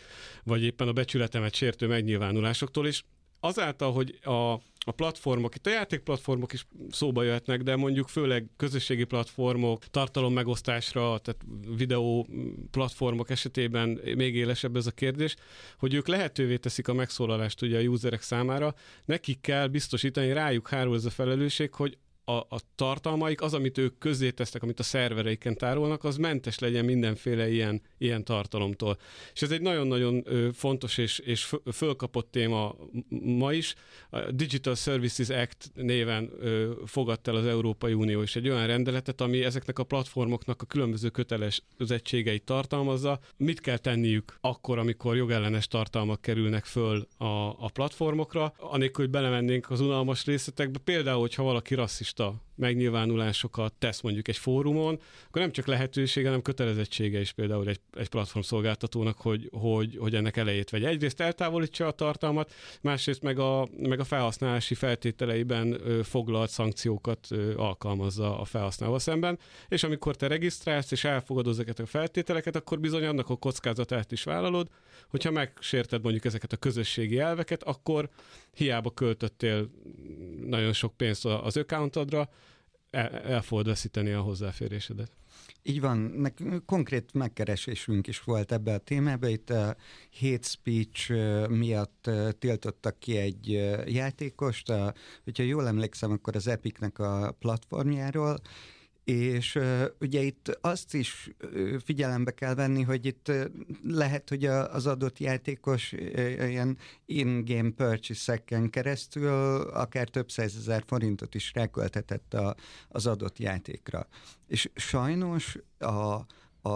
Speaker 5: vagy éppen a becsületemet sértő megnyilvánulásoktól, és azáltal, hogy a, a platformok, itt a játékplatformok is szóba jöhetnek, de mondjuk főleg közösségi platformok, tartalom megosztásra, tehát videó platformok esetében még élesebb ez a kérdés, hogy ők lehetővé teszik a megszólalást ugye a userek számára, nekik kell biztosítani, rájuk hárul ez a felelősség, hogy a, a tartalmaik, az, amit ők tesznek, amit a szervereiken tárolnak, az mentes legyen mindenféle ilyen, ilyen tartalomtól. És ez egy nagyon-nagyon fontos és, és fölkapott téma ma is. A Digital Services Act néven fogadta el az Európai Unió is egy olyan rendeletet, ami ezeknek a platformoknak a különböző kötelezettségeit tartalmazza. Mit kell tenniük akkor, amikor jogellenes tartalmak kerülnek föl a, a platformokra, anélkül, hogy belemennénk az unalmas részletekbe. Például, hogyha valaki rasszista rasszista megnyilvánulásokat tesz mondjuk egy fórumon, akkor nem csak lehetősége, hanem kötelezettsége is például egy, egy platform szolgáltatónak, hogy, hogy, hogy ennek elejét vegye. Egyrészt eltávolítsa a tartalmat, másrészt meg a, meg a felhasználási feltételeiben foglalt szankciókat alkalmazza a felhasználóval szemben, és amikor te regisztrálsz és elfogadod ezeket a feltételeket, akkor bizony annak a kockázatát is vállalod, hogyha megsérted mondjuk ezeket a közösségi elveket, akkor hiába költöttél nagyon sok pénzt az accountodra, el, el fogod veszíteni a hozzáférésedet.
Speaker 4: Így van, nekünk konkrét megkeresésünk is volt ebbe a témába. Itt a hate speech miatt tiltottak ki egy játékost, a, hogyha jól emlékszem, akkor az Epicnek a platformjáról, és ugye itt azt is figyelembe kell venni, hogy itt lehet, hogy az adott játékos ilyen in-game purchase-eken keresztül akár több százezer forintot is ráköltetett a, az adott játékra. És sajnos a, a,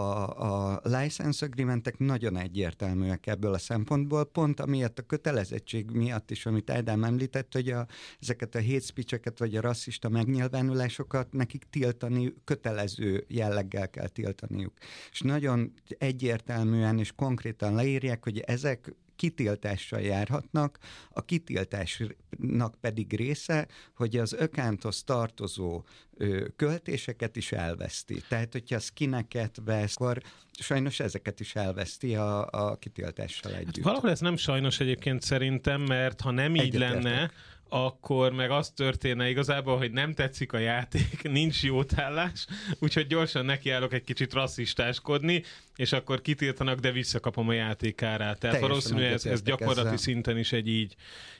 Speaker 4: a license agreementek nagyon egyértelműek ebből a szempontból, pont amiatt a kötelezettség miatt is, amit Ádám említett, hogy a, ezeket a hate speech vagy a rasszista megnyilvánulásokat nekik tiltani, kötelező jelleggel kell tiltaniuk. És nagyon egyértelműen és konkrétan leírják, hogy ezek kitiltással járhatnak, a kitiltásnak pedig része, hogy az ökánthoz tartozó ö, költéseket is elveszti. Tehát, hogyha skineket vesz, akkor sajnos ezeket is elveszti a, a kitiltással együtt. Hát
Speaker 2: valahol ez nem sajnos egyébként szerintem, mert ha nem így Egyetértek. lenne, akkor meg az történne igazából, hogy nem tetszik a játék, nincs jó tállás, úgyhogy gyorsan nekiállok egy kicsit rasszistáskodni, és akkor kitiltanak, de visszakapom a játékárát. Tehát valószínűleg ez, ez gyakorlati ezzel. szinten is egy így,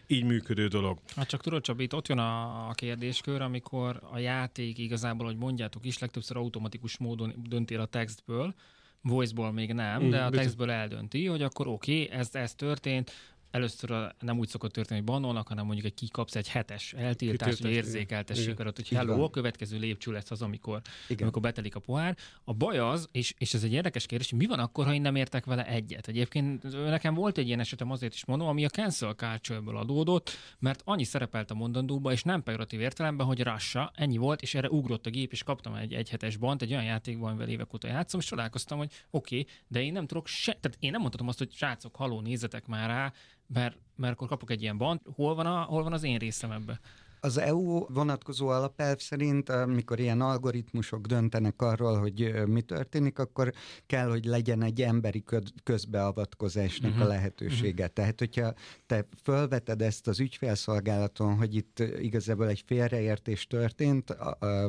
Speaker 2: így működő dolog.
Speaker 3: Hát csak tudod, Csabi, itt ott jön a, a kérdéskör, amikor a játék igazából, hogy mondjátok is, legtöbbször automatikus módon döntél a textből, voiceból még nem, mm, de a textből eldönti, hogy akkor oké, okay, ez, ez történt, először a, nem úgy szokott történni, hogy banolnak, hanem mondjuk egy kikapsz egy hetes eltiltást, vagy érzékeltesség alatt, hogy hello, a következő lépcső lesz az, amikor, Igen. amikor betelik a pohár. A baj az, és, és ez egy érdekes kérdés, hogy mi van akkor, ha én nem értek vele egyet? Egyébként nekem volt egy ilyen esetem, azért is mondom, ami a cancel culture adódott, mert annyi szerepelt a mondandóba, és nem pejoratív értelemben, hogy rassa, ennyi volt, és erre ugrott a gép, és kaptam egy egyhetes bant, egy olyan játékban, amivel évek óta játszom, és találkoztam, hogy oké, okay, de én nem tudok se, tehát én nem mondhatom azt, hogy srácok, haló, nézzetek már rá, mert, mert akkor kapok egy ilyen bant, hol van, a, hol van az én részem ebbe?
Speaker 4: Az EU vonatkozó alapelv szerint, amikor ilyen algoritmusok döntenek arról, hogy mi történik, akkor kell, hogy legyen egy emberi közbeavatkozásnak uh-huh. a mhm. lehetősége. Uh-huh. Tehát, hogyha te felveted ezt az ügyfélszolgálaton, hogy itt igazából egy félreértés történt,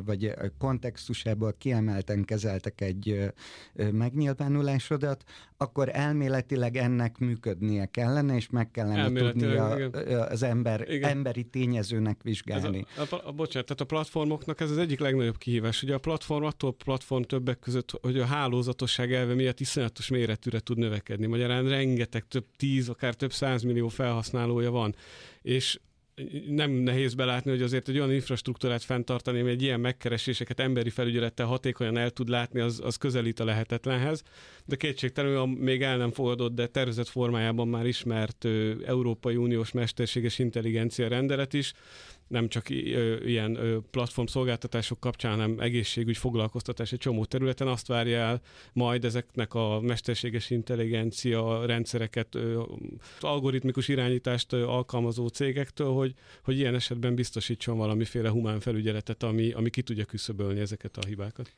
Speaker 4: vagy kontextusából kiemelten kezeltek egy megnyilvánulásodat, akkor elméletileg ennek működnie kellene, és meg kellene tudnia az ember, emberi tényezőnek vizsgálni.
Speaker 5: Ez a, a, a, bocsánat, tehát a platformoknak ez az egyik legnagyobb kihívás. Ugye a platform attól platform többek között, hogy a hálózatosság elve miatt iszonyatos méretűre tud növekedni. Magyarán rengeteg, több tíz, akár több százmillió felhasználója van. És nem nehéz belátni, hogy azért egy olyan infrastruktúrát fenntartani, ami egy ilyen megkereséseket emberi felügyelettel hatékonyan el tud látni, az, az közelít a lehetetlenhez. De kétségtelenül a még el nem fogadott, de tervezett formájában már ismert ö, Európai Uniós mesterséges intelligencia rendelet is nem csak ilyen platform szolgáltatások kapcsán, hanem egészségügy, foglalkoztatás egy csomó területen azt várja el majd ezeknek a mesterséges intelligencia rendszereket, algoritmikus irányítást alkalmazó cégektől, hogy, hogy ilyen esetben biztosítson valamiféle humán felügyeletet, ami, ami ki tudja küszöbölni ezeket a hibákat.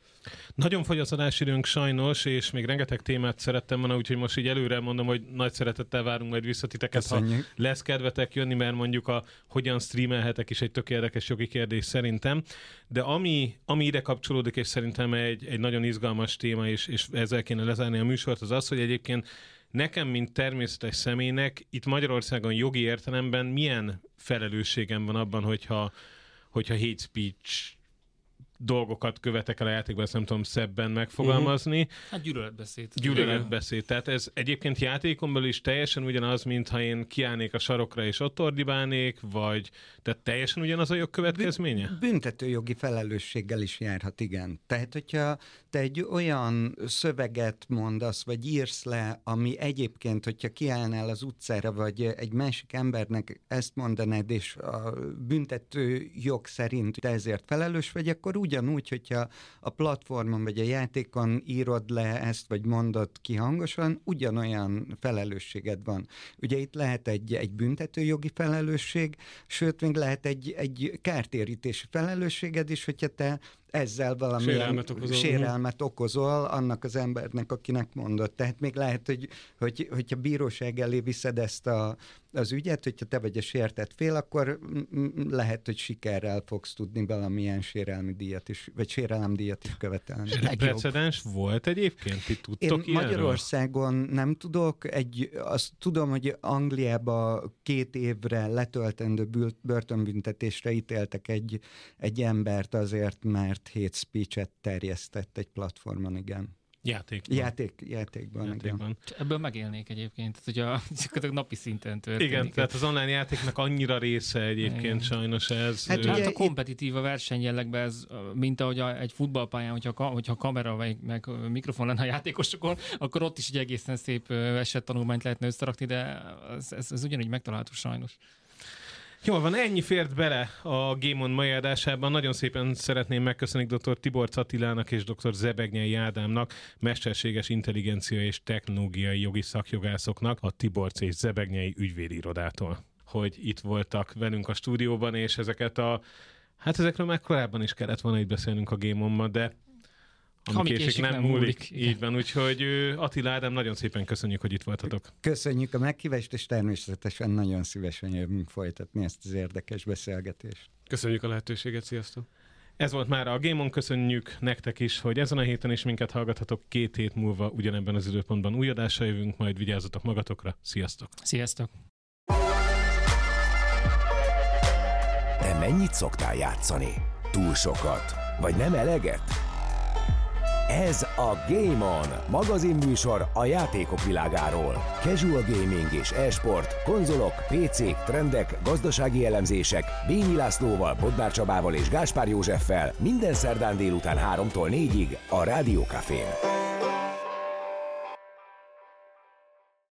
Speaker 2: Nagyon fogy az adásidőnk sajnos, és még rengeteg témát szerettem volna, úgyhogy most így előre mondom, hogy nagy szeretettel várunk majd visszatiteket, ha lesz kedvetek jönni, mert mondjuk a hogyan streamelhetek is egy tök érdekes jogi kérdés szerintem, de ami, ami ide kapcsolódik, és szerintem egy, egy nagyon izgalmas téma, és, és ezzel kéne lezárni a műsort, az az, hogy egyébként nekem, mint természetes személynek itt Magyarországon jogi értelemben milyen felelősségem van abban, hogyha, hogyha hate speech dolgokat követek el a játékban, ezt nem tudom szebben megfogalmazni. Uh-huh.
Speaker 3: Hát gyűlöletbeszéd.
Speaker 2: Gyűlöletbeszéd. Tehát ez egyébként játékon belül is teljesen ugyanaz, mintha én kiállnék a sarokra és ott ordibálnék, vagy tehát teljesen ugyanaz a jogkövetkezménye?
Speaker 4: Büntetőjogi felelősséggel is járhat, igen. Tehát, hogyha te egy olyan szöveget mondasz, vagy írsz le, ami egyébként, hogyha kiállnál az utcára, vagy egy másik embernek ezt mondanád, és a büntető jog szerint te ezért felelős vagy, akkor ugyanúgy, hogyha a platformon vagy a játékon írod le ezt, vagy mondod ki hangosan, ugyanolyan felelősséged van. Ugye itt lehet egy, egy büntetőjogi felelősség, sőt, még lehet egy, egy kártérítési felelősséged is, hogyha te ezzel valamilyen
Speaker 5: Sérelmet okozol.
Speaker 4: sérelmet okozol annak az embernek, akinek mondott. Tehát még lehet, hogy, hogy hogyha bíróság elé viszed ezt a, az ügyet, hogyha te vagy a sértett fél, akkor lehet, hogy sikerrel fogsz tudni valamilyen sérelmi díjat is, vagy sérelemdíjat is követelni.
Speaker 2: Precedens volt egyébként? Ti tudtok
Speaker 4: Én Magyarországon nem tudok. Egy, azt tudom, hogy Angliába két évre letöltendő börtönbüntetésre ítéltek egy, egy embert azért, mert hate speech-et terjesztett egy platformon, igen.
Speaker 2: Játékban.
Speaker 4: Játék, játékban, játékban. Igen.
Speaker 3: Ebből megélnék egyébként, hogy a napi szinten történik.
Speaker 2: Igen, tehát az online játéknak annyira része egyébként igen. sajnos ez.
Speaker 3: Hát, hát a kompetitív a versenyjellegben ez, mint ahogy a, egy futballpályán, hogyha, hogyha kamera vagy meg mikrofon lenne a játékosokon, akkor ott is egy egészen szép tanulmányt lehetne összerakni, de ez, ez, ez ugyanígy megtalálható sajnos.
Speaker 2: Jól van, ennyi fért bele a Gémon mai adásában. Nagyon szépen szeretném megköszönni dr. Tibor Catilának és dr. Zebegnyei Ádámnak, mesterséges intelligencia és technológiai jogi szakjogászoknak a Tiborc és Zebegnyei ügyvédirodától, hogy itt voltak velünk a stúdióban, és ezeket a Hát ezekről már korábban is kellett volna itt beszélnünk a Gémonban, de ami, ami késik, késik nem, nem múlik. múlik. Így van, úgyhogy Attila Ádám, nagyon szépen köszönjük, hogy itt voltatok.
Speaker 4: Köszönjük a meghívást, és természetesen nagyon szívesen jövünk folytatni ezt az érdekes beszélgetést.
Speaker 5: Köszönjük a lehetőséget, sziasztok!
Speaker 2: Ez volt már a Gémon, köszönjük nektek is, hogy ezen a héten is minket hallgathatok. Két hét múlva ugyanebben az időpontban új adásra jövünk, majd vigyázzatok magatokra. Sziasztok!
Speaker 3: Sziasztok!
Speaker 1: Te mennyit szoktál játszani? Túl sokat? Vagy nem eleget? Ez a Game On, magazinműsor a játékok világáról. Casual gaming és e-sport, konzolok, PC-k, trendek, gazdasági elemzések, Bényi Lászlóval, Bodnár Csabával és Gáspár Józseffel minden szerdán délután 3-tól 4-ig a Rádió Cafén.